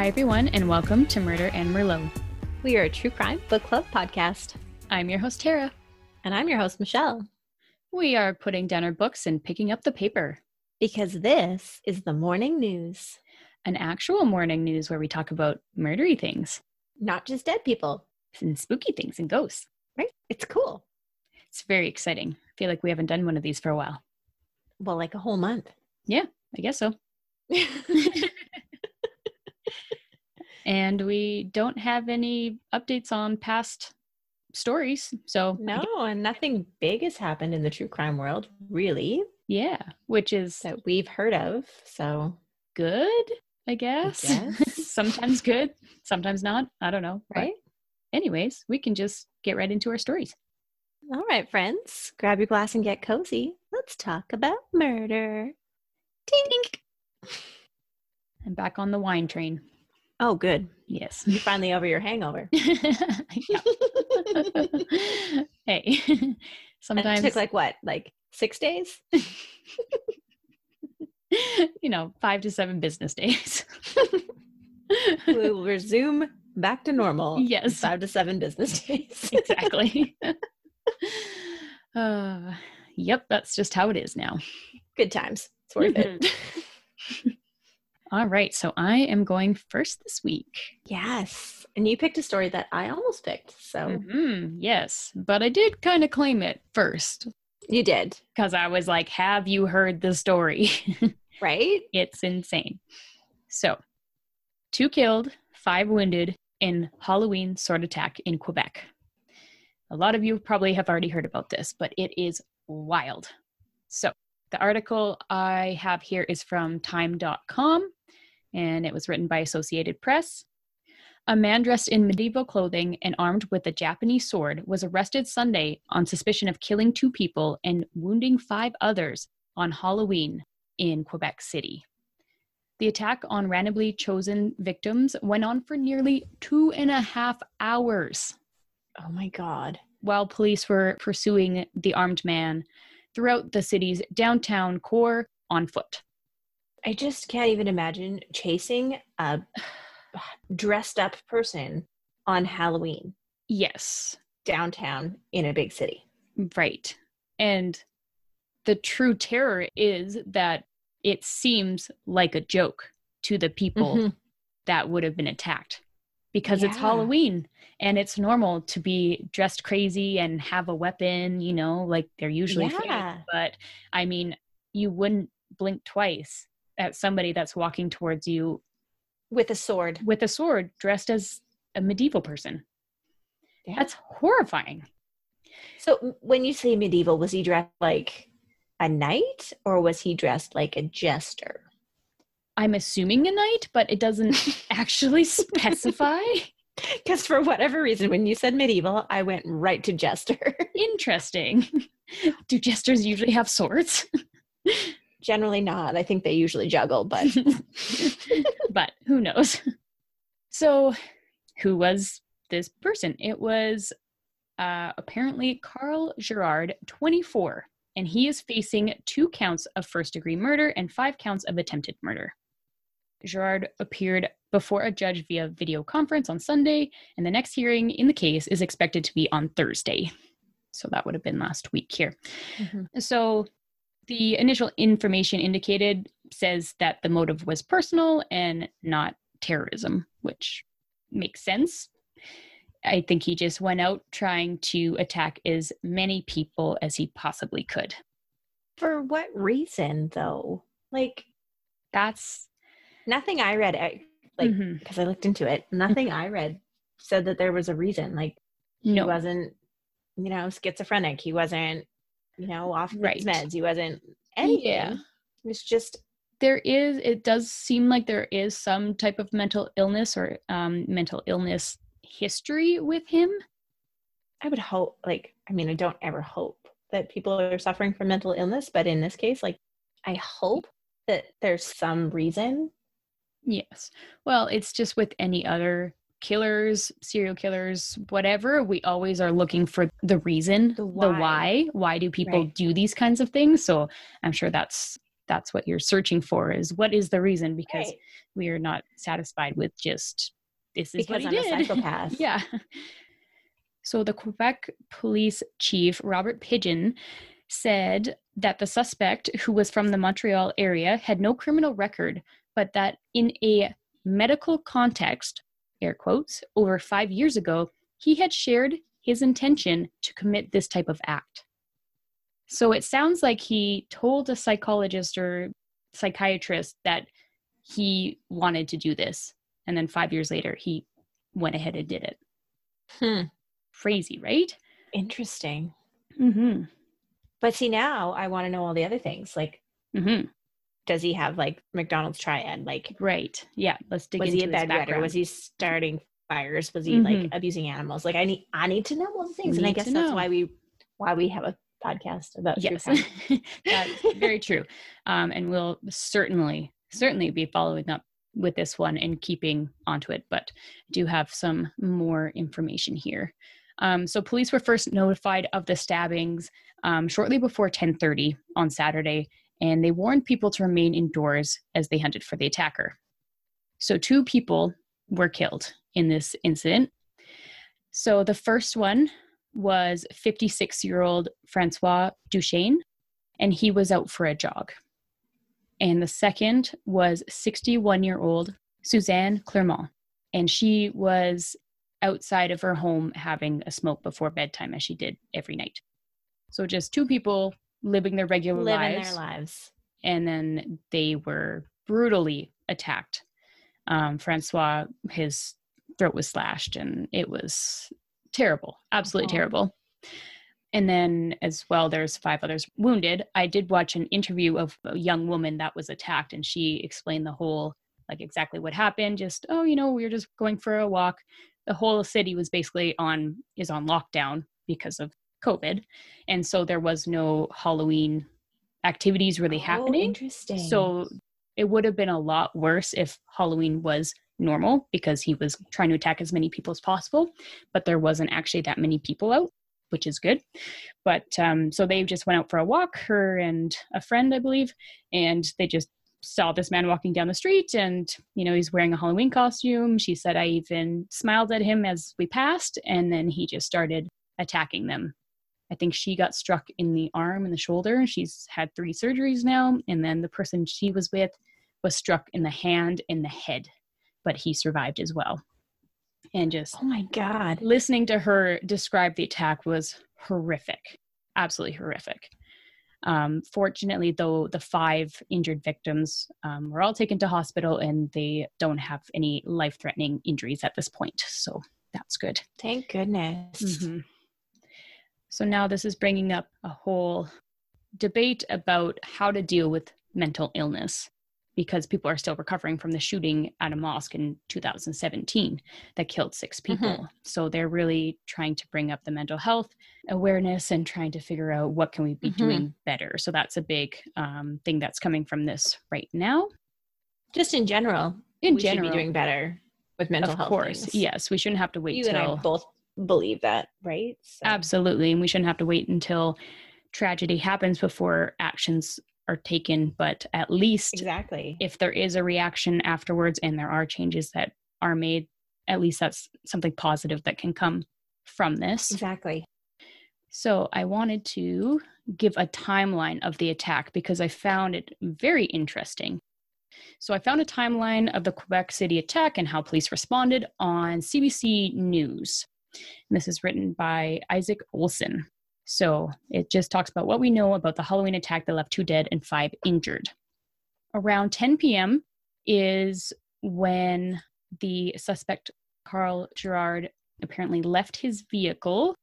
Hi, everyone, and welcome to Murder and Merlot. We are a true crime book club podcast. I'm your host, Tara. And I'm your host, Michelle. We are putting down our books and picking up the paper. Because this is the morning news. An actual morning news where we talk about murdery things, Not just dead people, and spooky things and ghosts. right? It's cool. It's very exciting. I feel like we haven't done one of these for a while. Well, like a whole month. Yeah, I guess so. And we don't have any updates on past stories. So, no, and nothing big has happened in the true crime world, really, yeah, which is that we've heard of. So, good, I guess. guess. sometimes good, sometimes not. I don't know. But right? anyways, we can just get right into our stories. All right, friends, grab your glass and get cozy. Let's talk about murder. Tink. I'm back on the wine train. Oh, good. Yes. You're finally over your hangover. Hey, sometimes It took like what, like six days? you know, five to seven business days. we will resume back to normal. yes, Five to seven business days. exactly. uh, yep, that's just how it is now. Good times. It's worth it. All right, so I am going first this week. yes. And you picked a story that I almost picked. So Mhm, yes, but I did kind of claim it first you did, because I was like, "Have you heard the story?" right? it's insane. So, two killed, five wounded in Halloween sword attack in Quebec. A lot of you probably have already heard about this, but it is wild. So, the article I have here is from time.com and it was written by Associated Press. A man dressed in medieval clothing and armed with a Japanese sword was arrested Sunday on suspicion of killing two people and wounding five others on Halloween in Quebec City. The attack on randomly chosen victims went on for nearly two and a half hours Oh my God. while police were pursuing the armed man throughout the city's downtown core on foot. I just can't even imagine chasing a dressed up person on Halloween Yes, downtown in a big city. right. And the true terror is that it seems like a joke to the people Mhm. that would have been attacked because it's Halloween and it's normal to be dressed crazy and have a weapon, you know, like they're usually fake. Yeah. But I mean, you wouldn't blink twice at somebody that's walking towards you With a sword. with a sword dressed as a medieval person. Yeah. That's horrifying. So when you say medieval, was he dressed like a knight or was he dressed like a jester? I'm assuming a knight, but it doesn't actually specify. Because for whatever reason, when you said medieval, I went right to jester. Interesting. Do jesters usually have swords? Generally not. I think they usually juggle, but but who knows? So, who was this person? It was uh, apparently Carl Gerard, 24, and he is facing two counts of first degree murder and five counts of attempted murder. Gerard appeared before a judge via video conference on Sunday, and the next hearing in the case is expected to be on Thursday. So that would have been last week here. So the initial information indicated says that the motive was personal and not terrorism, which makes sense. I think he just went out trying to attack as many people as he possibly could. for what reason though? Like That's nothing I read, I, like mm-hmm. because I looked into it, nothing I read said that there was a reason. Like he no wasn't, you know, schizophrenic. He wasn't, you know, off Right. his meds. He wasn't anything. Yeah. It was just there is it does seem like there is some type of mental illness or um, mental illness history with him I would hope, like, I mean, I don't ever hope that people are suffering from mental illness, but in this case, like, I hope that there's some reason. Yes. Well, it's just with any other killers, serial killers, whatever, we always are looking for the reason, The the why. why. Why do people Right. do these kinds of things? So I'm sure that's that's what you're searching for is what is the reason because Right. we are not satisfied with just this is Because what he I'm a psychopath. yeah. So the Quebec police chief, Robert Pigeon, said that the suspect, who was from the Montreal area, had no criminal record, but that in a medical context, air quotes, over five years ago, he had shared his intention to commit this type of act. So it sounds like he told a psychologist or psychiatrist that he wanted to do this. And then five years later, he went ahead and did it. Hmm. Crazy, right? Interesting. Mm-hmm. But see, now I want to know all the other things. Like, Mm-hmm. Does he have like McDonald's triad? Like, Right. Yeah. Let's dig was into he a bedwetter? Was he starting fires? Was he like Mhm. abusing animals? Like, I need, I need to know all the things, and I guess that's know. why we, why we have a podcast about yes, that's very true. Um, and we'll certainly, certainly be following up with this one and keeping onto it. But do have some more information here. Um, so police were first notified of the stabbings um, shortly before 10:30 on Saturday, and they warned people to remain indoors as they hunted for the attacker. So two people were killed in this incident. So the first one was 56 year old Francois Duchesne, and he was out for a jog. And the second was 61 year old Suzanne Clermont, and she was outside of her home having a smoke before bedtime, as she did every night. So just two people living their regular living lives their lives. and then they were brutally attacked. Um, Francois, his throat was slashed, and it was terrible, absolutely Oh. terrible. And then, as well, there's five others wounded. I did watch an interview of a young woman that was attacked, and she explained the whole, like exactly what happened. Just, oh, you know, we were just going for a walk. The whole city was basically on is on lockdown because of COVID, and so there was no Halloween activities really Oh, happening. interesting. So it would have been a lot worse if Halloween was normal because he was trying to attack as many people as possible, but there wasn't actually that many people out, which is good. But um, so they just went out for a walk, her and a friend, I believe, and they just saw this man walking down the street and you know he's wearing a halloween costume she said i even smiled at him as we passed and then he just started attacking them I think she got struck in the arm and the shoulder. She's had three surgeries now. And then the person she was with was struck in the hand and the head, but he survived as well. And just oh my god. listening to her describe the attack was horrific, absolutely horrific. Um, fortunately, though, the five injured victims um, were all taken to hospital and they don't have any life threatening injuries at this point. So that's good. Thank goodness. Mhm. So now this is bringing up a whole debate about how to deal with mental illness because people are still recovering from the shooting at a mosque in 2017 that killed six people. So they're really trying to bring up the mental health awareness and trying to figure out what can we be Mhm. doing better. So that's a big um, thing that's coming from this right now. Just in general, In we general, should be doing better with mental of health. course, things. yes, we shouldn't have to wait You till and I both believe that, right? So- Absolutely. And we shouldn't have to wait until tragedy happens before actions are taken. But at least Exactly. if there is a reaction afterwards and there are changes that are made, at least that's something positive that can come from this. exactly. So I wanted to give a timeline of the attack because I found it very interesting. So I found a timeline of the Quebec City attack and how police responded on CBC News. And this is written by Isaac Olson. So it just talks about what we know about the Halloween attack that left two dead and five injured. Around 10 p.m. is when the suspect, Carl Gerard, apparently left his vehicle.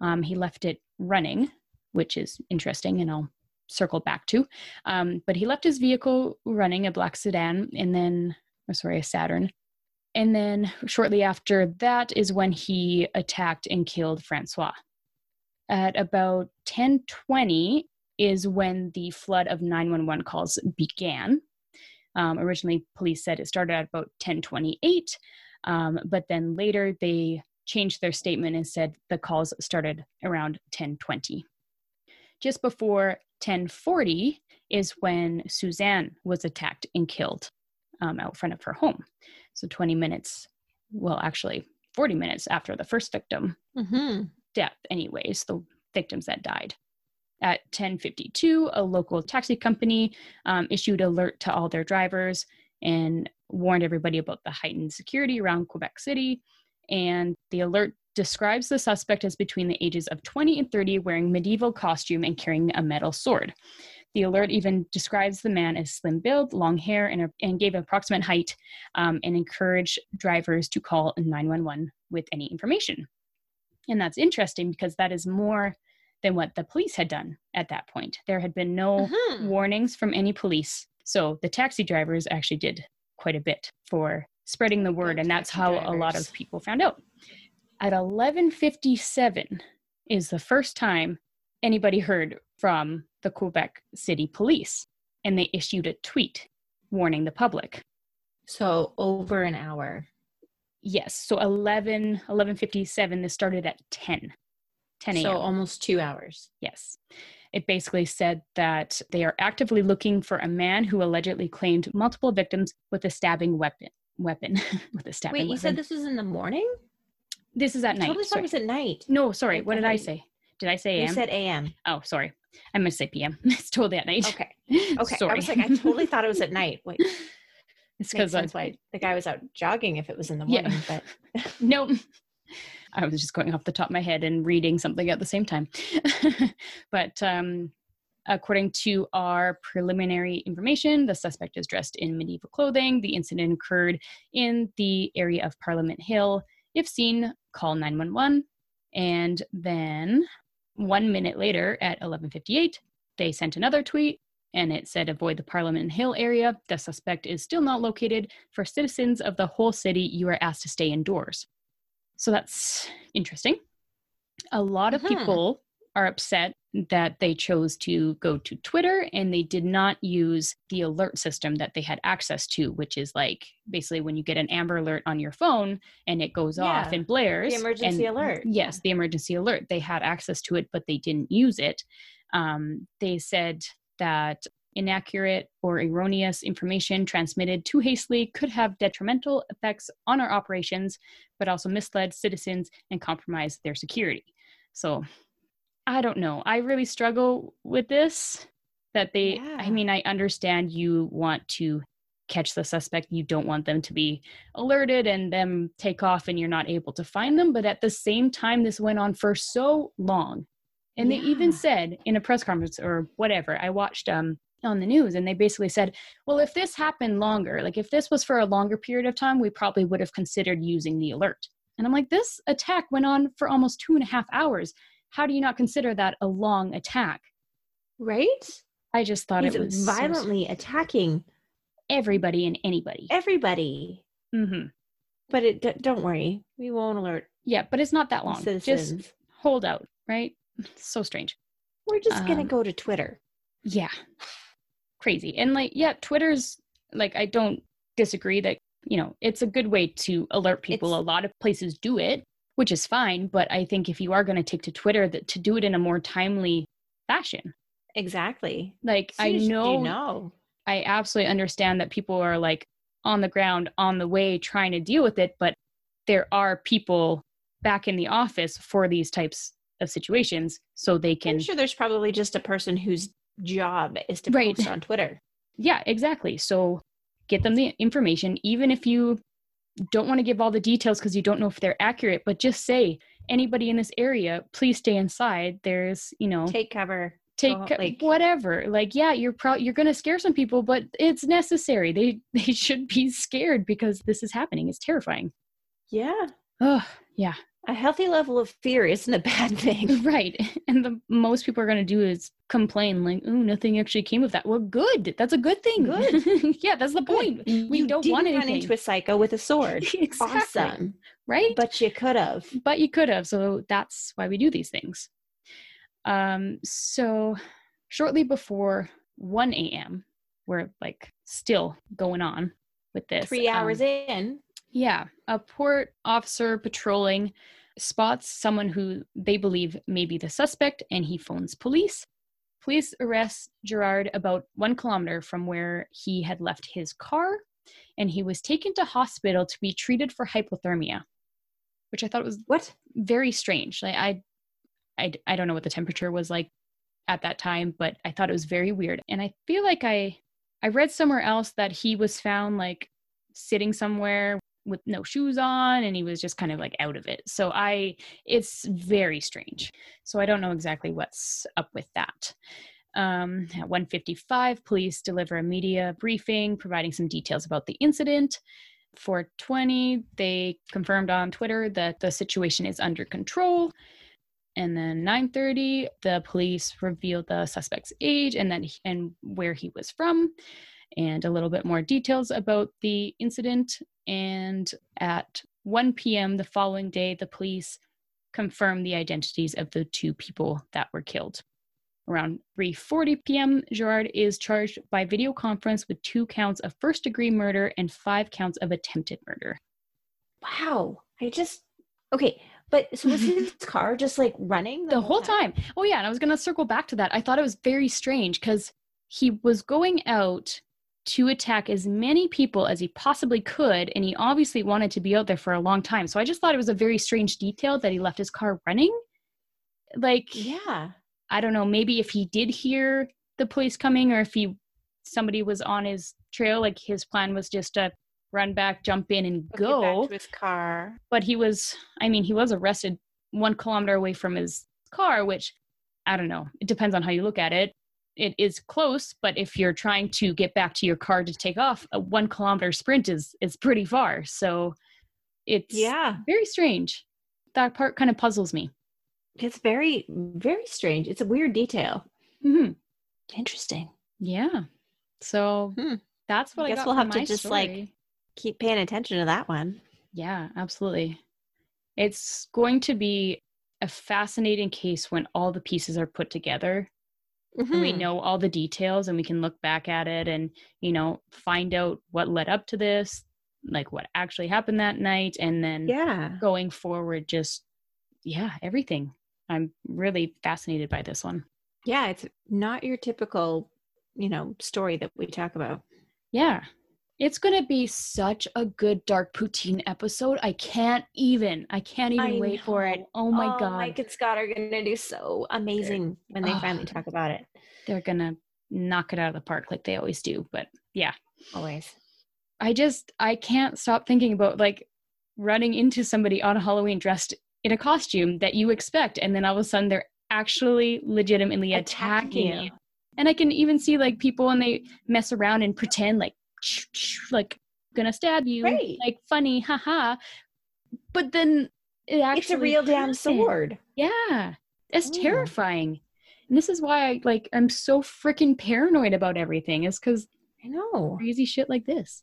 Um, he left it running, which is interesting, and I'll circle back to. Um, but he left his vehicle running, a black sedan, and then, oh, sorry, a Saturn. And then shortly after that is when he attacked and killed Francois. At about 10:20 is when the flood of 911 calls began. Um, originally, police said it started at about 10:28, um, but then later they changed their statement and said the calls started around 10:20. Just before 1040 is when Suzanne was attacked and killed um, out front of her home. So 20 minutes, well, actually 40 minutes after the first victim Mm-hmm. death, anyways, the victims that died. At 1052, a local taxi company um, issued alert to all their drivers and warned everybody about the heightened security around Quebec City. And the alert describes the suspect as between the ages of 20 and 30, wearing medieval costume and carrying a metal sword. The alert even describes the man as slim build, long hair, and, and gave approximate height, um, and encouraged drivers to call 911 with any information. And that's interesting because that is more than what the police had done at that point. There had been no Mhm. warnings from any police. So the taxi drivers actually did quite a bit for spreading the word, and that's how a lot of people found out. At 11:57 is the first time anybody heard from the Quebec City Police, and they issued a tweet warning the public. So over an hour. Yes, so 11 11:57 this started at 10 10 a.m. So almost two hours. Yes. It basically said that they are actively looking for a man who allegedly claimed multiple victims with a stabbing weapon. Weapon with a stabbing Wait, you weapon. said this was in the morning? this is at I night. totally thought it was at night. no, sorry. like What did I say? Did I say You said AM. oh, sorry. I to say PM. it's totally at night. Okay. Okay. sorry. I was like, I totally thought it was at night. Wait, it's because sense why the guy was out jogging if it was in the Yeah. morning. But no i was just going off the top of my head and reading something at the same time but um, according to our preliminary information the suspect is dressed in medieval clothing the incident occurred in the area of parliament hill if seen call 911 and then one minute later at 1158 they sent another tweet and it said avoid the parliament hill area the suspect is still not located for citizens of the whole city you are asked to stay indoors so that's interesting. A lot of Mhm. people are upset that they chose to go to Twitter and they did not use the alert system that they had access to, which is like basically when you get an Amber Alert on your phone and it goes off and blares. the emergency and- alert. Yes, the emergency alert. They had access to it, but they didn't use it. Um, they said that inaccurate or erroneous information transmitted too hastily could have detrimental effects on our operations, but also misled citizens and compromised their security. So I don't know. I really struggle with this. That they, I mean, I understand you want to catch the suspect, you don't want them to be alerted and them take off and you're not able to find them. But at the same time, this went on for so long. And they even said in a press conference or whatever, I watched um, on the news and they basically said, well, if this happened longer, like if this was for a longer period of time, we probably would have considered using the alert. And I'm like, this attack went on for almost two and a half hours. How do you not consider that a long attack? right? I just thought He's it was so- violently attacking everybody and anybody. everybody. hmm But it d- don't worry, we won't alert Yeah, but it's not that long. citizens. Just hold out, right? So strange. We're just gonna um, go to Twitter. Yeah. Crazy. And like, yeah, Twitter's like, I don't disagree that, you know, it's a good way to alert people. It's- a lot of places do it, which is fine. But I think if you are going to take to Twitter, that to do it in a more timely fashion. Exactly. Like, I as you know, know. I absolutely understand that people are like on the ground, on the way, trying to deal with it. But there are people back in the office for these types of situations so they can I'm sure there's probably just a person whose job is to Right. post on Twitter. Yeah, exactly. So get them the information, even if you don't want to give all the details because you don't know if they're accurate, but just say, anybody in this area, please stay inside. There's, you know, Take cover. take oh, co- like- whatever. Like, yeah, you're pro- you're going to scare some people, but it's necessary. They they should be scared because this is happening. It's terrifying. Yeah. Oh, yeah. A healthy level of fear isn't a bad thing. Right. And the most people are going to do is complain like, "Oh, nothing actually came of that." Well, good. That's a good thing. Good. yeah, that's the point. We you don't want to run into a psycho with a sword. exactly. Awesome. Right? But you could have. but you could have. So that's why we do these things. Um, so shortly before 1 a.m., we're like still going on with this. Three hours Um, in. Yeah, a port officer patrolling spots someone who they believe may be the suspect and he phones police. police arrest Gerard about one kilometer from where he had left his car, and he was taken to hospital to be treated for hypothermia, which I thought was What? very strange. Like I, I, I don't know what the temperature was like at that time, but I thought it was very weird. And I feel like I, I read somewhere else that he was found like sitting somewhere with no shoes on and he was just kind of like out of it. So I, it's very strange. So I don't know exactly what's up with that. Um, at 155, police deliver a media briefing providing some details about the incident. 420, they confirmed on Twitter that the situation is under control. And then 9:30, the police revealed the suspect's age and he, and where he was from, and a little bit more details about the incident. And at 1 p.m. the following day, the police confirmed the identities of the two people that were killed. Around 3:40 p.m., Gerard is charged by video conference with two counts of first-degree murder and five counts of attempted murder. Wow. I just okay. But so was his car just like running the whole time. Oh yeah, and I was gonna circle back to that. I thought it was very strange because he was going out to attack as many people as he possibly could, and he obviously wanted to be out there for a long time. So I just thought it was a very strange detail that he left his car running. Like, Yeah. I don't know, maybe if he did hear the police coming, or if he somebody was on his trail, like his plan was just to run back, jump in, and Get go back to his car. but he was i mean he was arrested one kilometer away from his car which i don't know it depends on how you look at it it is close but if you're trying to get back to your car to take off a one kilometer sprint is is pretty far so it's Yeah. very strange that part kind of puzzles me It's very, very strange. It's a weird detail. hmm Interesting. yeah so Hmm. that's what i, Guess got we'll have to just, like. Keep paying attention to that one. Yeah, absolutely. It's going to be a fascinating case when all the pieces are put together and we mm-hmm. know all the details and we can look back at it and, you know, find out what led up to this, like what actually happened that night, and then Yeah. going forward, just, yeah, everything. I'm really fascinated by this one. Yeah. It's not your typical, you know, story that we talk about. Yeah. It's going to be such a good Dark Poutine episode. I can't even. I can't even I wait for it. Oh my oh, God. Mike and Scott are going to do so amazing when they finally talk about it. they're gonna knock it out of the park like they always do but yeah Always. i just i can't stop thinking about like running into somebody on halloween dressed in a costume that you expect and then all of a sudden they're actually legitimately attacking, you. and i can even see like people when they mess around and pretend like like gonna stab you Right. like funny haha but then it actually It's a real damn sword. Yeah. It's terrifying. And this is why I like I'm so freaking paranoid about everything is cuz I know. crazy shit like this.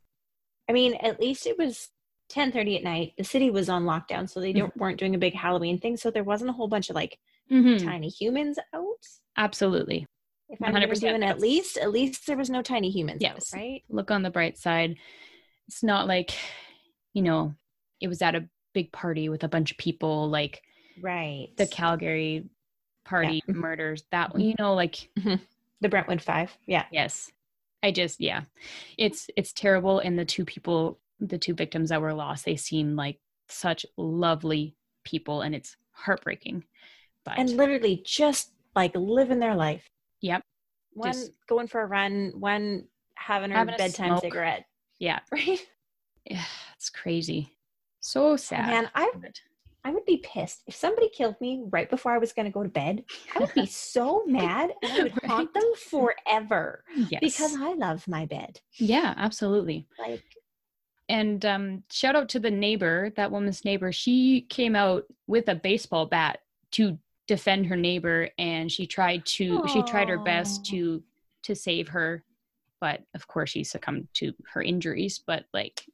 I mean, at least it was 10:30 at night. The city was on lockdown, so they don't weren't doing a big Halloween thing. So there wasn't a whole bunch of like Mhm. tiny humans out. Absolutely. If I'm 100%, doing at least, at least there was no tiny humans Yes. right? Look on the bright side. It's not like, you know, it was at a big party with a bunch of people like Right. the Calgary party Mhm. murders. That you know like the Brentwood Five. Yeah. yes. I just yeah. It's it's terrible and the two people the two victims that were lost they seem like such lovely people and it's heartbreaking. But And literally just like living their life. Yep. One Just- going for a run, one having her Having bedtime cigarette. yeah, Right. yeah, it's crazy. So sad. Man, I I would be pissed if somebody killed me right before I was going to go to bed. I would be so mad and I would haunt them forever yes. because I love my bed. yeah, absolutely. Like, And um, shout out to the neighbor, that woman's neighbor. She came out with a baseball bat to defend her neighbor, and she tried to she tried her best to to save her, but of course she succumbed to her injuries. But like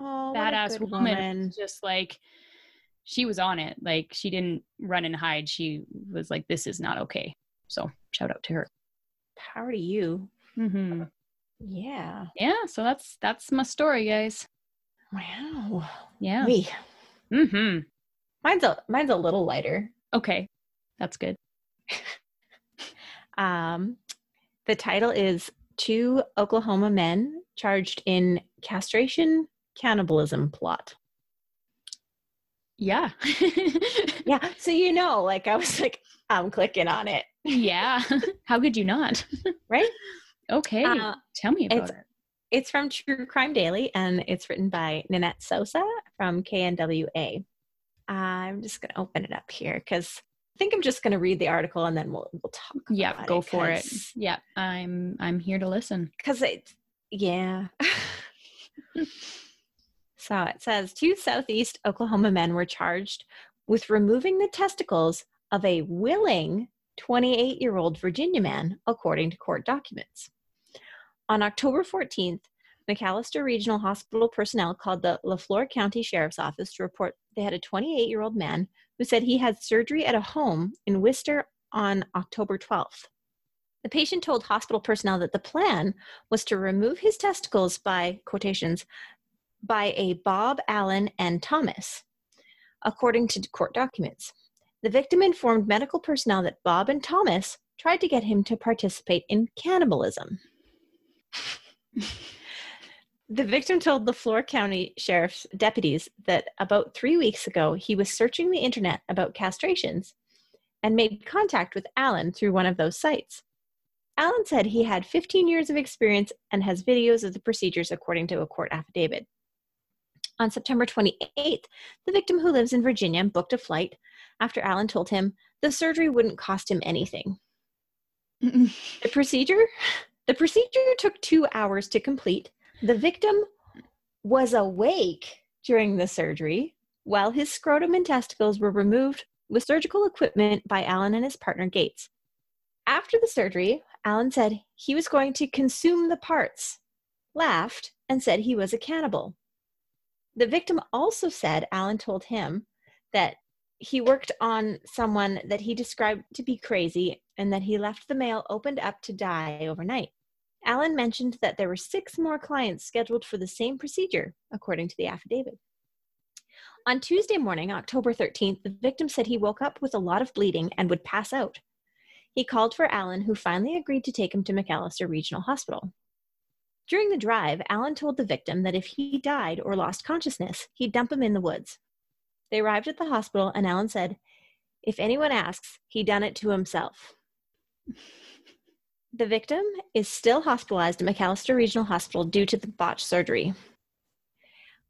oh, badass woman, woman. just like she was on it. Like she didn't run and hide. She was like, "This is not okay." So shout out to her. Power to you. hmm Yeah. Yeah. So that's that's my story, guys. Wow. Yeah. Me. hmm Mine's a mine's a little lighter. Okay, that's good. Um, the title is Two Oklahoma Men Charged in Castration Cannibalism Plot. Yeah. Yeah, so you know, like I was like, I'm clicking on it, yeah. How could you not? right? Okay. Uh, Tell me about it's- it. It's from True Crime Daily and it's written by Nanette Sosa from KNWA. I'm just going to open it up here because think I'm just going to read the article and then we'll, we'll talk. Yeah, go for it. Yeah, I'm I'm here to listen. because it yeah so it says two southeast oklahoma men were charged with removing the testicles of a willing 28 year old virginia man according to court documents on october 14th McAlester regional hospital personnel called the LeFlore county sheriff's office to report they had a 28 year old man who said he had surgery at a home in Wister on october 12th the patient told hospital personnel that the plan was to remove his testicles by quotations by a Bob Allen and Thomas, according to court documents. The victim informed medical personnel that Bob and Thomas tried to get him to participate in cannibalism. the victim told LeFlore County Sheriff's deputies that about three weeks ago he was searching the internet about castrations and made contact with Allen through one of those sites. Allen said he had 15 years of experience and has videos of the procedures according to a court affidavit. On September 28th, the victim who lives in Virginia booked a flight after Allen told him the surgery wouldn't cost him anything. The procedure the procedure took 2 hours to complete. The victim was awake during the surgery while his scrotum and testicles were removed with surgical equipment by Allen and his partner Gates. After the surgery, Allen said he was going to consume the parts, laughed, and said he was a cannibal. The victim also said Allen told him that he worked on someone that he described to be crazy and that he left the male opened up to die overnight. Allen mentioned that there were six more clients scheduled for the same procedure, according to the affidavit. On Tuesday morning, October 13th, the victim said he woke up with a lot of bleeding and would pass out. He called for Allen, who finally agreed to take him to McAlester Regional Hospital. During the drive, Allen told the victim that if he died or lost consciousness, he'd dump him in the woods. They arrived at the hospital, and Allen said, If anyone asks, he done it to himself. The victim is still hospitalized at McAlester Regional Hospital due to the botched surgery.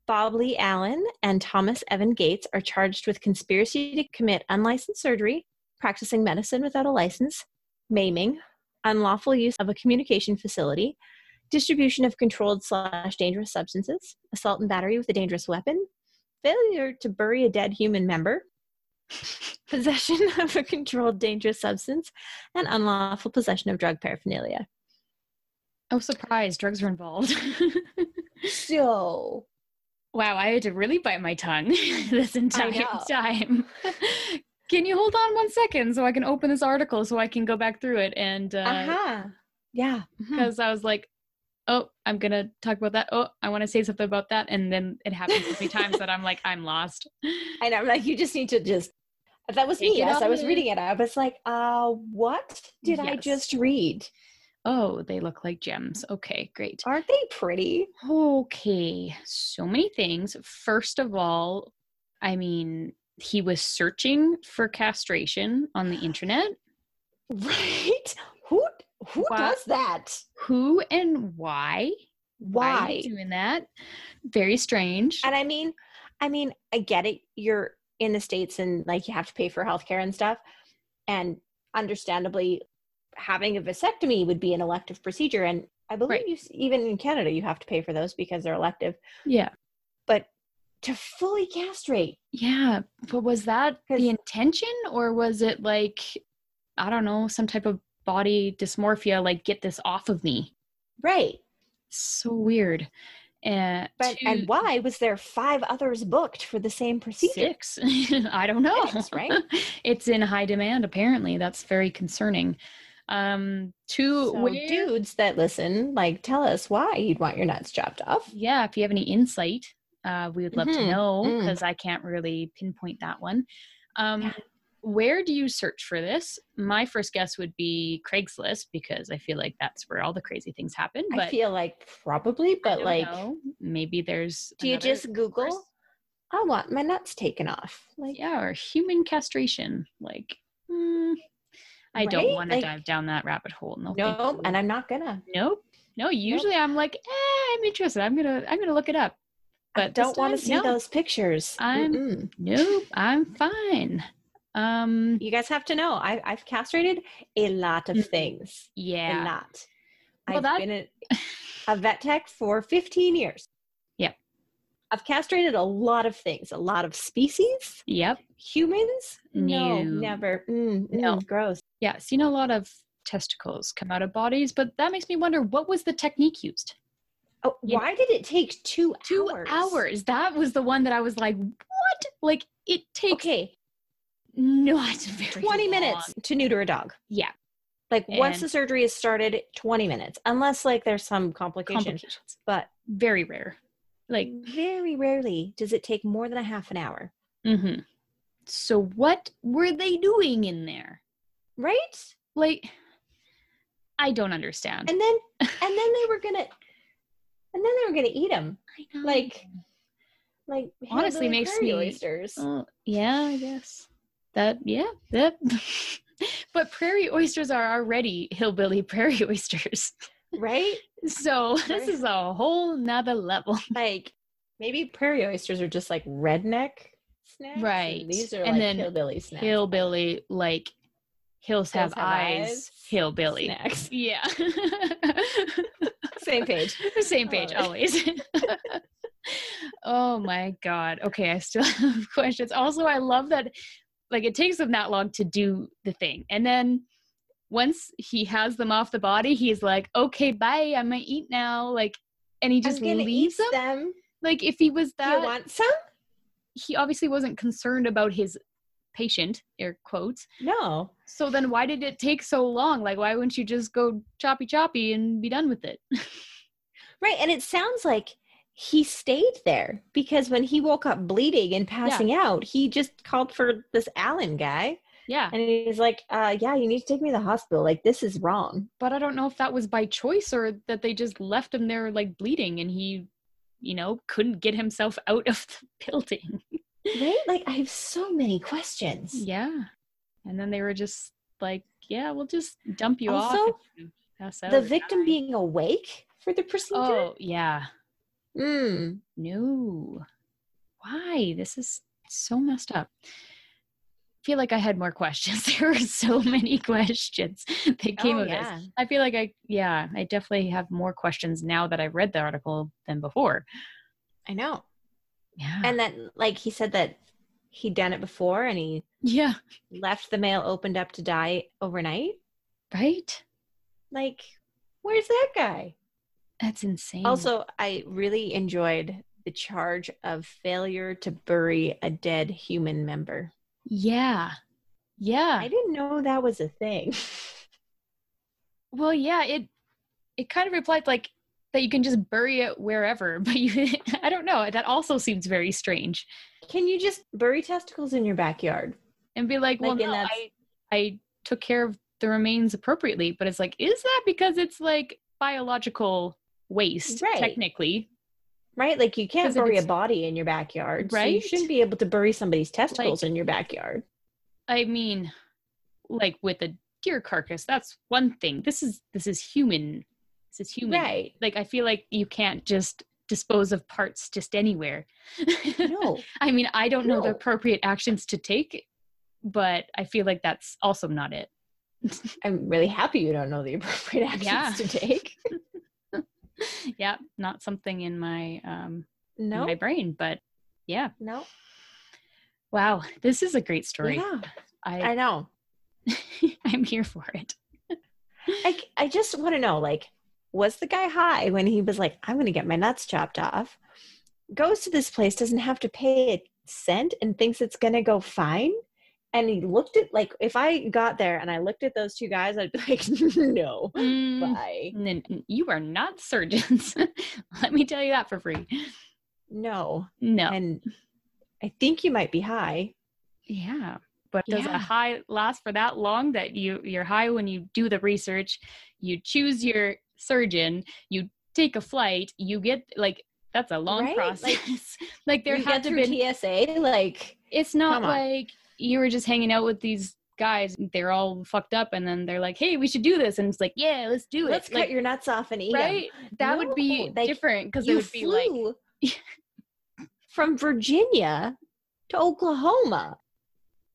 Bob Lee Allen and Thomas Evan Gates are charged with conspiracy to commit unlicensed surgery, practicing medicine without a license, maiming, unlawful use of a communication facility, distribution of controlled slash dangerous substances, assault and battery with a dangerous weapon, failure to bury a dead human member, possession of a controlled dangerous substance, and unlawful possession of drug paraphernalia. Oh, surprise! Drugs are involved. So, wow, I had to really bite my tongue this entire time. can you hold on one second so I can open this article so I can go back through it and uh uh-huh. Yeah. mhm. because I was like, oh, I'm gonna talk about that. Oh, I want to say something about that, and then it happens so many times that I'm like, I'm lost. And I'm like you just need to just. That was me. Yes, I was reading it, I was like, uh, what did I just read? Oh, they look like gems. Okay, great. Aren't they pretty? Okay, so many things. First of all, I mean, he was searching for castration on the internet. Right? Who who Why- does that? Who and why? Why are Why? you doing that? Very strange. And I mean, I mean, I get it. You're in the states and like you have to pay for healthcare and stuff. And understandably, having a vasectomy would be an elective procedure. And I believe Right. you, even in Canada, you have to pay for those because they're elective. Yeah. But to fully castrate, Yeah. But was that the intention or was it like, I don't know, some type of body dysmorphia, like get this off of me? right? So weird. Uh, But and why was there five others booked for the same procedure? Six. I don't know. Six, right? it's in high demand, apparently. That's very concerning. Um, two, So where- dudes that listen, like, tell us why you'd want your nuts chopped off. yeah, if you have any insight, uh, we would love to Mhm, know mm. because I can't really pinpoint that one. Um, Yeah. Where do you search for this? My first guess would be Craigslist because I feel like that's where all the crazy things happen. But I feel like probably, but like, know. maybe there's. do you just. Google? I want my nuts taken off. Like, Yeah, or human castration. Like, mm, I don't want to Like- dive down that rabbit hole. No, and I'm not gonna. nope, no. Usually, I'm like, eh, I'm interested. I'm gonna, I'm gonna look it up. But this don't want to see no. those pictures. I'm- Mm-mm. Nope, I'm fine. Um, You guys have to know, I, I've castrated a lot of Mhm. things. A yeah, lot. Well, I've that- been a, a vet tech for 15 years. Yep. I've castrated a lot of things, a lot of species. yep. Humans? No, No. never. Mm, No. mm, gross. Yeah, seen a lot of testicles come out of bodies, but that makes me wonder what was the technique used? Oh, You- why did it take two, Two hours? hours. That was the one that I was like, what? Like it takes Okay, not very 20 long. minutes to neuter a dog. Yeah, Like once the surgery is started, 20 minutes, unless like there's some complication. complications. But Very rare. Like, very rarely does it take more than a half an hour. hmm so what were they doing in there? Right? Like, I don't understand. And then and then they were gonna and then they were gonna eat them. I know. Like like Honestly, makes me- oysters. Oh, yeah, I guess that. Yeah, that. but prairie oysters are already hillbilly prairie oysters. right? So this is a whole nother level. Like maybe prairie oysters are just like redneck snacks. Right. And these are And like then hillbilly snacks. Hillbilly, like hills have, have eyes, eyes, hillbilly. snacks. Yeah. Same page. same page always. oh my god. Okay, I still have questions. Also, I love that like it takes them that long to do the thing. And then once he has them off the body, he's like, "Okay, bye. I'm going to eat now." Like and he just leaves them. them. Like if he was Do you that want some? he obviously wasn't concerned about his patient, air quotes. No. So then why did it take so long? Like why wouldn't you just go choppy choppy and be done with it? Right. And it sounds like he stayed there because when he woke up bleeding and passing out, he just called for this Allen guy. yeah. And he's like, uh, yeah, you need to take me to the hospital. Like, this is wrong. but I don't know if that was by choice or that they just left him there like bleeding and he, you know, couldn't get himself out of the building. Right? Like, I have so many questions. yeah. And then they were just like, yeah, we'll just dump you off. Also, you The victim die." being awake for the procedure? Oh, yeah. Mm. No. Why? This is so messed up. I feel like I had more questions. There were so many questions that came Oh, of yeah. this. I feel like I, yeah, I definitely have more questions now that I've read the article than before. I know. Yeah. And then, like, he said that he'd done it before and he yeah. left the mail opened up to die overnight. Right? Like, where's that guy? That's insane. Also, I really enjoyed the charge of failure to bury a dead human member. yeah. Yeah. I didn't know that was a thing. well, yeah, it it kind of replied like that you can just bury it wherever, but you I don't know. That also seems very strange. Can you just bury testicles in your backyard? and be like, well, Like, and no, I, I took care of the remains appropriately. But it's like, is that because it's like biological waste, Right. technically? Right? Like you can't bury a body in your backyard. So you shouldn't be able to bury somebody's testicles in your backyard. I mean, like with a deer carcass, that's one thing. This is this is human. This is human. Right. Like I feel like you can't just dispose of parts just anywhere. No. I mean, I don't know the appropriate actions to take, but I feel like that's also not it. I'm really happy you don't know the appropriate actions Yeah. to take. yeah, not something in my um No. my brain, but yeah. No. Wow, this is a great story. Yeah. I I, know. I'm here for it. I, I just want to know like was the guy high when he was like i'm going to get my nuts chopped off goes to this place doesn't have to pay a cent and thinks it's going to go fine and he looked at like if i got there and i looked at those two guys i'd be like no Mm, bye n- n- you are not surgeons. Let me tell you that for free. no No. and i think you might be high yeah. but does Yeah. a high last for that long that you you're high when you do the research you choose your surgeon you take a flight you get like that's a long Right? Process like, there you had to be TSA, like it's not like you were just hanging out with these guys they're all fucked up and then they're like hey we should do this and it's like yeah let's do it. let's it cut your nuts off and eat 'em." right that would be like, different because it would be like flew from Virginia to Oklahoma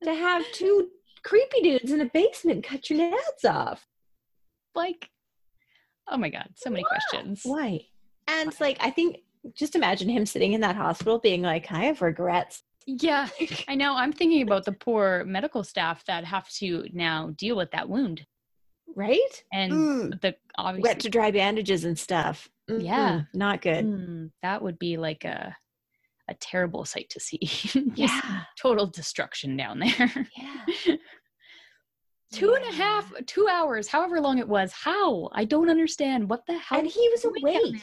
to have two creepy dudes in a basement cut your nuts off. like oh my god so many questions Why? And it's like I think just imagine him sitting in that hospital being like, I have regrets. Yeah, I know. I'm thinking about the poor medical staff that have to now deal with that wound Right? and Mm. the obviously Wet to dry bandages and stuff. Mm-mm, Yeah. Not good. Mm, that would be like a a terrible sight to see. Yeah. total destruction down there. Yeah. Two and a half, two hours, however long it was. How? I don't understand. What the hell? And he was awake.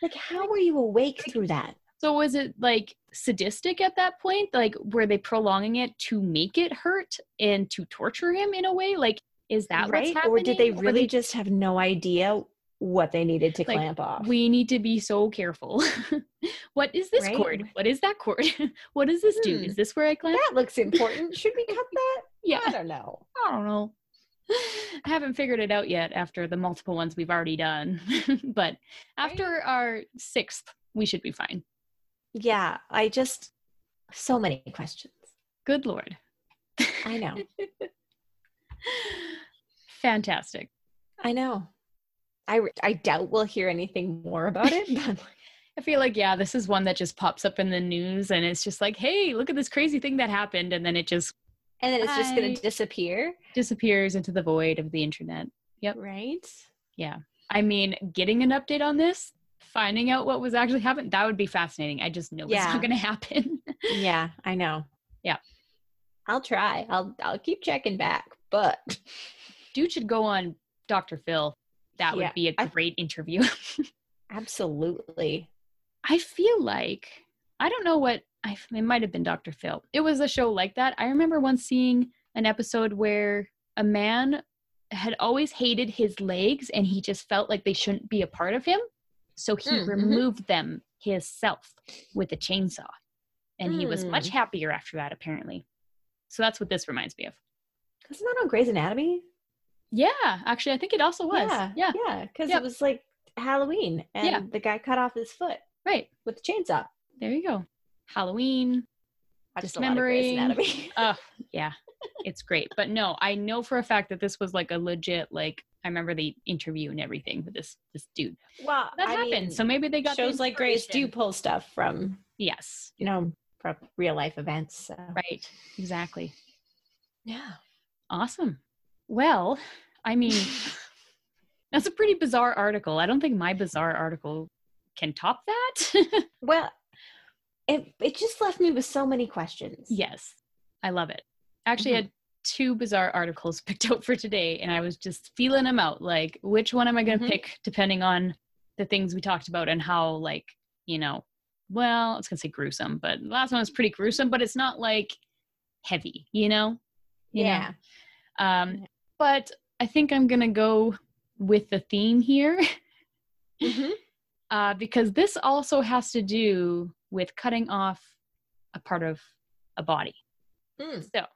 Like, how were you awake through that? So was it like sadistic at that point? Like were they prolonging it to make it hurt and to torture him in a way? Like is that what's right? happening? Or did they really just have no idea what they needed to Like, clamp off? we need to be so careful. what is this Right? cord? What is that cord? what does this do? Hmm. Is this where I clamp? that looks important. Should we cut that? Yeah, I don't know. I don't know. I haven't figured it out yet after the multiple ones we've already done. but after our sixth, we should be fine. Yeah, I just so many questions. Good lord. I know. Fantastic. I know. I I doubt we'll hear anything more about it, but I feel like, yeah, this is one that just pops up in the news and it's just like, hey, look at this crazy thing that happened. And then it just and then it's just going to disappear, disappears into the void of the internet. Yep. right? Yeah. I mean, getting an update on this, finding out what was actually happening, that would be fascinating. I just know it's not going to happen. Yeah, I know. Yeah. I'll try. I'll I'll keep checking back, but Dude should go on Dr. Phil. That would be a great interview. absolutely. I feel like I don't know what I it might have been Dr. Phil. It was a show like that. I remember once seeing an episode where a man had always hated his legs and he just felt like they shouldn't be a part of him. So he Mm, mhm. removed them himself with a chainsaw. And he was much Mm. happier after that apparently. So that's what this reminds me of. Wasn't that on Grey's Anatomy? Yeah, actually I think it also was. Yeah, Yeah. yeah, because Yep. it was like Halloween, and Yeah. the guy cut off his foot Right. with the chainsaw. There you go. Halloween. Watched a lot of Grey's Dismembering. Anatomy. Oh, yeah. It's great. But no, I know for a fact that this was like a legit like I remember the interview and everything with this this dude. well, That I happened. mean, so maybe they got shows like Grey's do pull stuff from Yes. you know from real life events. So. Right. Exactly. Yeah. Awesome. Well, I mean that's a pretty bizarre article. I don't think my bizarre article can top that. Well, it it just left me with so many questions. yes. I love it. Actually, I had two bizarre articles picked out for today, and I was just feeling them out. Like, which one am I going to Mhm. pick depending on the things we talked about and how, like, you know, well, I was going to say gruesome, but the last one was pretty gruesome, but it's not like heavy, you know? You know? Yeah. Um, but I think I'm going to go with the theme here Mhm. uh, because this also has to do with cutting off a part of a body. Mm. So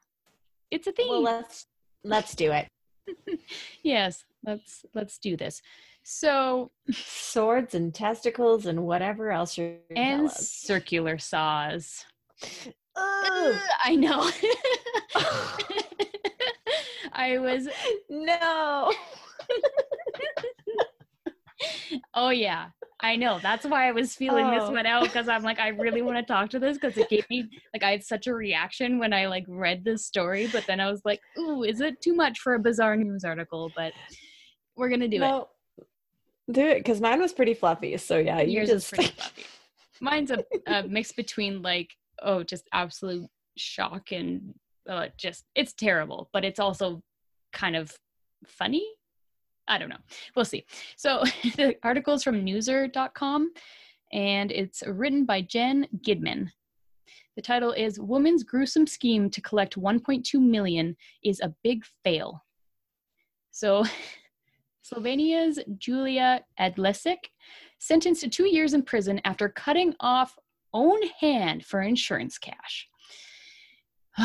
it's a theme. Well, let's let's do it. yes, let's let's do this. So Swords and testicles and whatever else you're and circular saws. Ugh. I know. I was no. Oh yeah. I know. That's why I was feeling this Oh. one out because I'm like, I really want to talk to this because it gave me like I had such a reaction when I like read this story, but then I was like, ooh, is it too much for a bizarre news article? But we're gonna do it. Do it because mine was pretty fluffy. So yeah, you Yours is just pretty fluffy. Mine's a, a mix between like, oh, just absolute shock and uh, just it's terrible, but it's also kind of funny. I don't know. We'll see. So the article is from newser.com and it's written by Jenn Gidman. The title is Woman's Gruesome Scheme to Collect 1.2 Million is a Big Fail. So, Slovenia's Julia Adlesic sentenced to two years in prison after cutting off own hand for insurance cash.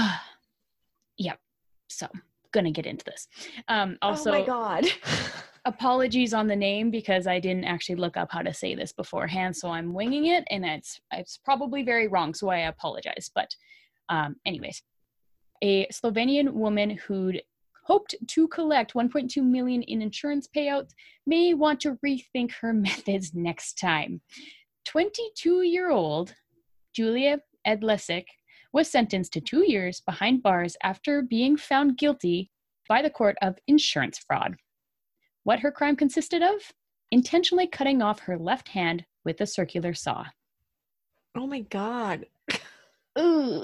yep. So, gonna get into this. Um, also, oh my god. apologies on the name because I didn't actually look up how to say this beforehand, so I'm winging it, and it's it's probably very wrong. So I apologize. But, um, anyways, a Slovenian woman who'd hoped to collect 1.2 million in insurance payouts may want to rethink her methods next time. 22 year old Julia Edlesik was sentenced to two years behind bars after being found guilty by the court of insurance fraud. What her crime consisted of? Intentionally cutting off her left hand with a circular saw. Oh my god. Ooh.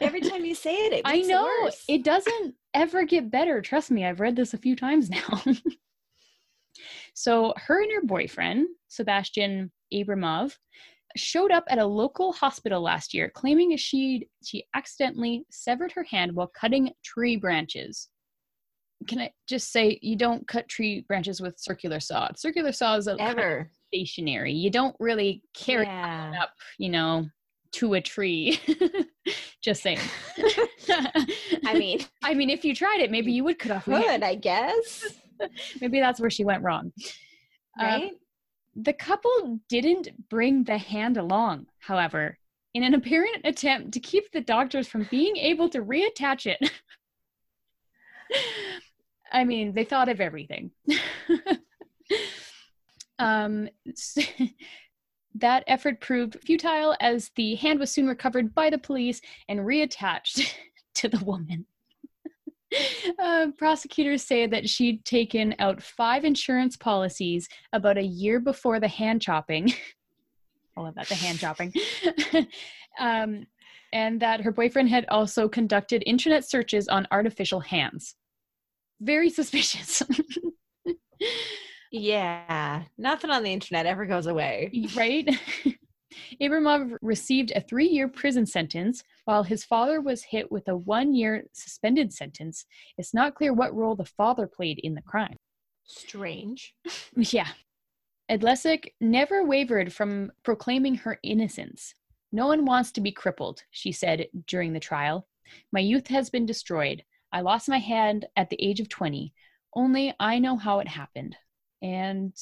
Every time you say it, it I know it it doesn't ever get better. Trust me, I've read this a few times now. so, her and her boyfriend, Sebastian Abramov, showed up at a local hospital last year claiming she she accidentally severed her hand while cutting tree branches. Can I just say you don't cut tree branches with circular saw. Circular saws are kind of ever. stationary. You don't really carry Yeah. up, you know, to a tree. just saying. I mean, I mean, if you tried it, maybe you would cut off your hand. I guess. Maybe that's where she went wrong. Uh, Right? The couple didn't bring the hand along, however, in an apparent attempt to keep the doctors from being able to reattach it. I mean, they thought of everything. um, that effort proved futile as the hand was soon recovered by the police and reattached to the woman. Uh, prosecutors say that she'd taken out five insurance policies about a year before the hand chopping. I love that, the hand chopping. um, and that her boyfriend had also conducted internet searches on artificial hands. Very suspicious. Yeah. Nothing on the internet ever goes away. right? Abramov received a three year prison sentence while his father was hit with a one year suspended sentence. It's not clear what role the father played in the crime. Strange. Yeah. Edlesic never wavered from proclaiming her innocence. No one wants to be crippled, she said during the trial. My youth has been destroyed. I lost my hand at the age of 20. Only I know how it happened. And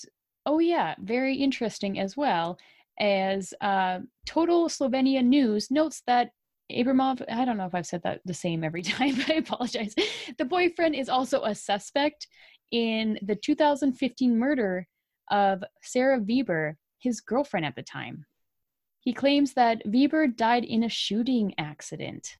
oh, yeah, very interesting as well, as uh, Total Slovenia News notes that Abramov, I don't know if I've said that the same every time, but I apologize. The boyfriend is also a suspect in the 2015 murder of Sarah Weber, his girlfriend at the time. He claims that Weber died in a shooting accident.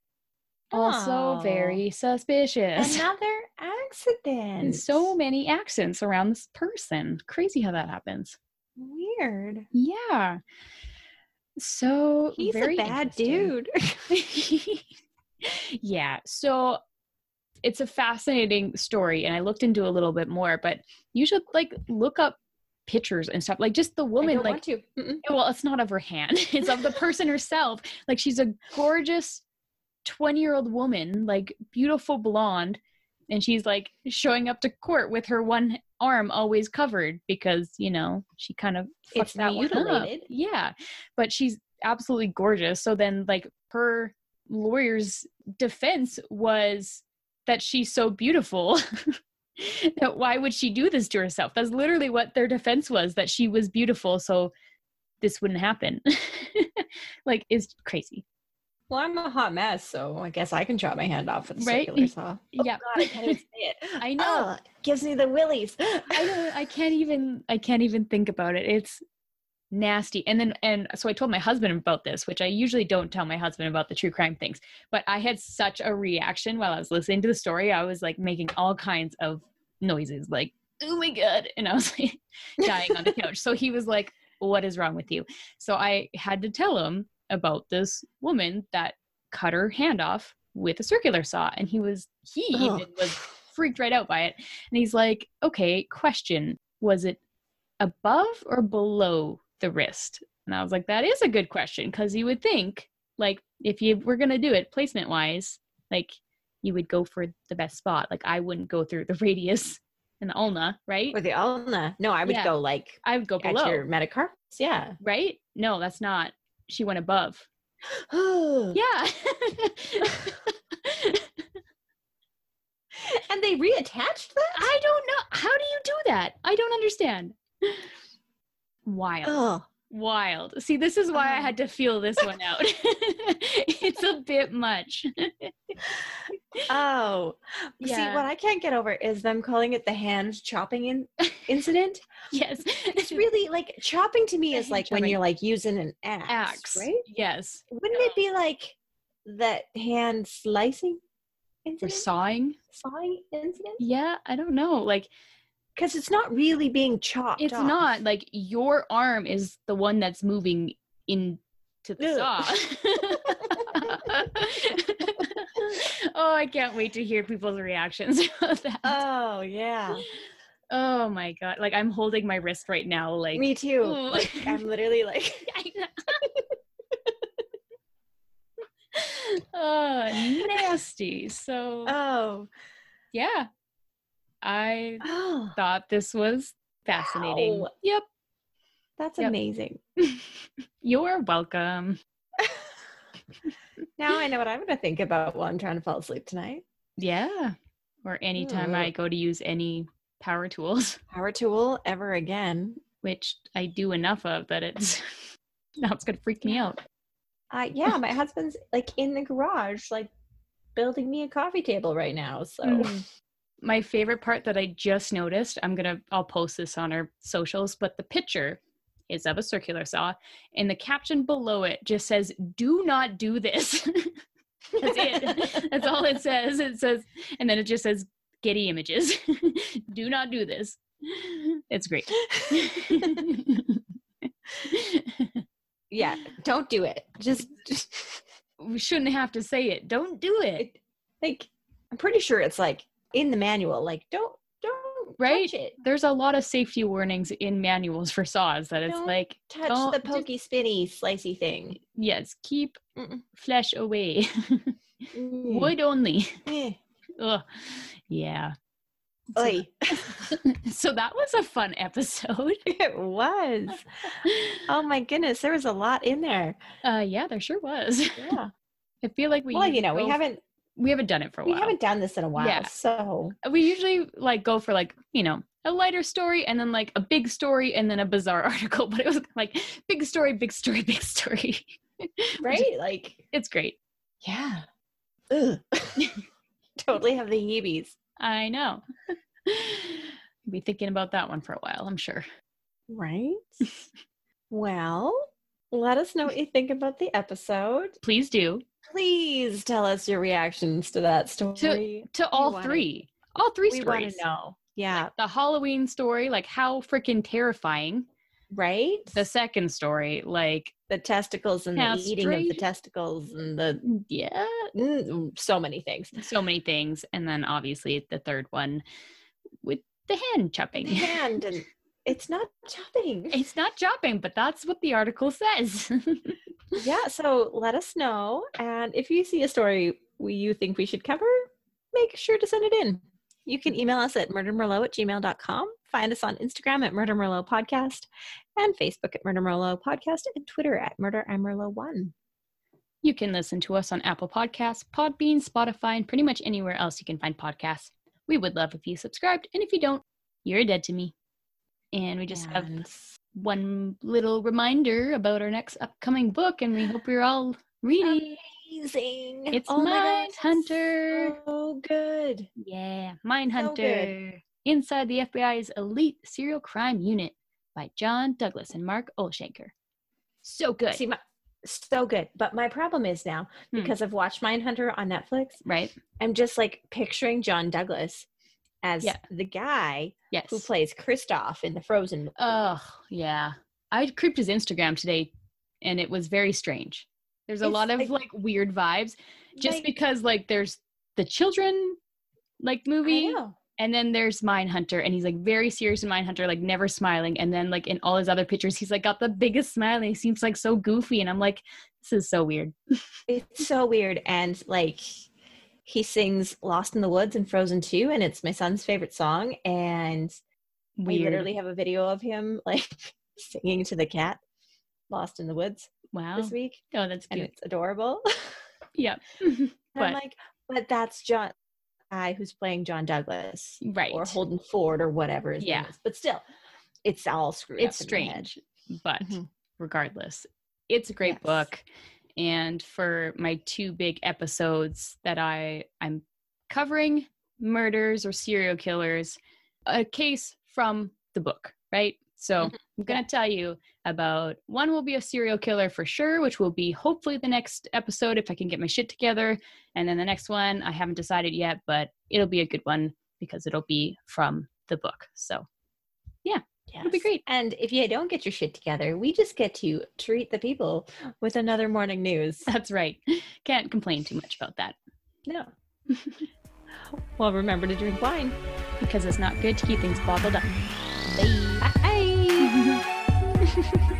Also, very suspicious. Another accident. And so many accidents around this person. Crazy how that happens. Weird. Yeah. So He's very a bad dude. yeah. So it's a fascinating story, and I looked into a little bit more, but you should like look up pictures and stuff. Like just the woman, like want to. Well, it's not of her hand, it's of the person herself. Like she's a gorgeous 20 year old woman, like beautiful blonde, and she's like showing up to court with her one arm always covered because, you know, she kind of It's that mutilated. Yeah. But she's absolutely gorgeous. So then, like, her lawyer's defense was that she's so beautiful. that why would she do this to herself? That's literally what their defense was that she was beautiful. So this wouldn't happen. like, it's crazy. Well, I'm a hot mess, so I guess I can chop my hand off with a Right? circular saw. Oh, Yeah. God, I can't even say it. I know. Ugh, gives me the willies. I know I can't even I can't even think about it. It's nasty. And then and so I told my husband about this, which I usually don't tell my husband about the true crime things. But I had such a reaction while I was listening to the story. I was like making all kinds of noises like, "Oh my god." And I was like dying on the couch. So he was like, "What is wrong with you?" So I had to tell him about this woman that cut her hand off with a circular saw and he was he Ugh. even was freaked right out by it and he's like, okay, question. Was it above or below the wrist? And I was like, that is a good question because you would think Like if you were gonna do it placement wise, like you would go for the best spot. Like I wouldn't go through the radius and the ulna, right? With the ulna. No, I would Yeah. go like I would go at below, your metacarpus. Yeah. right? No, that's not. She went above. yeah. Yeah. And they reattached that? I don't know. How do you do that? I don't understand. Wild. Oh. Wild. See, this is why I Oh. had to feel this one out. it's a bit much. Oh. See, what I can't get over is them calling it the hand chopping in- incident. yes. It's really like chopping to me is like when you're like using an axe, axe. right? Yes. Wouldn't it be like that hand slicing incident? Or sawing. sawing incident? Yeah, I don't know. Like Because it's not really being chopped. it's off. not like your arm is the one that's moving into the saw. oh, I can't wait to hear people's reactions about that. Oh yeah, oh my god. Like I'm holding my wrist right now like me too. Like I'm literally like, oh, nasty. So oh, yeah. I oh, thought this was fascinating. Wow. Yep. that's Yep. amazing. You're welcome. Now I know what I'm going to think about while I'm trying to fall asleep tonight. Yeah. Or anytime I go to use any power tools, Power tool ever again? which I do enough of that it's now it's gonna freak me out. Uh, yeah, my husband's like in the garage, like building me a coffee table right now. So Mm. My favorite part that I just noticed, I'm gonna I'll post this on our socials, but the picture is of a circular saw and the caption below it just says, Do not do this. That's it. That's all it says. It says, and then it just says Getty images. do not do this. It's great. yeah, don't do it. Just, just we shouldn't have to say it. Don't do it. like I'm pretty sure it's like in the manual. Like don't don't Right? touch it. There's a lot of safety warnings in manuals for saws that it's Don't like, Touch the pokey spinny slicey thing. yes, keep Mm-mm. flesh away. Mm. Wood only. Eh. Ugh. Yeah. So, Oy. so that was a fun episode. it was. Oh my goodness, there was a lot in there. Uh yeah, there sure was. Yeah. I feel like we well, you know, we haven't we haven't done it for a while. we haven't done this in a while, Yeah. so we usually like go for like you know a lighter story and then like a big story and then a bizarre article but it was like big story big story big story right, like it's great yeah. Totally have the heebies. i know be thinking about that one for a while i'm sure Right. well, let us know what you think about the episode. please do Please tell us your reactions to that story. to all wanna- three all three we want stories to know. Yeah. the halloween story like how freaking terrifying right. the second story like the testicles and the eating of the testicles and the yeah mm, so many things. so many things and then obviously the third one with the hand chopping The hand and it's not chopping. It's not chopping, but that's what the article says. yeah. So let us know, and if you see a story we, you think we should cover, make sure to send it in. You can email us at murdermerlot at gmail.com. Find us on Instagram at Murder Merlot Podcast and Facebook at Murder Merlot Podcast and Twitter at Murder Merlot One. you can listen to us on Apple Podcasts, Podbean, Spotify, and pretty much anywhere else you can find podcasts. We would love if you subscribed, and if you don't, you're dead to me. And we just have one little reminder about our next upcoming book, and we hope you're all reading. amazing. It's Oh God, it's So good. Yeah, So Mindhunter. Inside the FBI's elite serial crime unit by John Douglas and Mark Olshaker. So good, See, my, so good. But my problem is now Hmm. because I've watched Mindhunter on Netflix. right? I'm just like picturing John Douglas as Yeah. the guy Yes. who plays Kristoff in the Frozen. movie. Oh, yeah. I creeped his Instagram today and it was very strange. There's a It's lot of like- like, weird vibes just Like, because like there's the children like movie. And then there's Mindhunter, and he's like very serious in Mindhunter, like never smiling. And then like in all his other pictures, he's like got the biggest smile, and he seems like so goofy. And I'm like, this is so weird. It's so weird. And like he sings Lost in the Woods and Frozen 2, and it's my son's favorite song. And we literally have a video of him like singing to the cat Lost in the Woods wow. this week. Oh, that's And cute. it's adorable. Yep. But- I'm like, but that's John guy who's playing John Douglas right. or Holden Ford or whatever his Yeah. But still, it's all screwed it's strange, but Mhm. regardless, it's a great Yes. book. And for my two big episodes that I I'm covering murders or serial killers, a case from the book, right? So Mhm. I'm gonna tell you about one will be a serial killer for sure, which will be hopefully the next episode if I can get my shit together. And then the next one I haven't decided yet, but it'll be a good one because it'll be from the book. So yeah. It'll be great. And if you don't get your shit together, we just get to treat the people with another morning news. That's right. Can't complain too much about that No. well, remember to drink wine. because it's not good to keep things bottled up. Bye. Hehehehe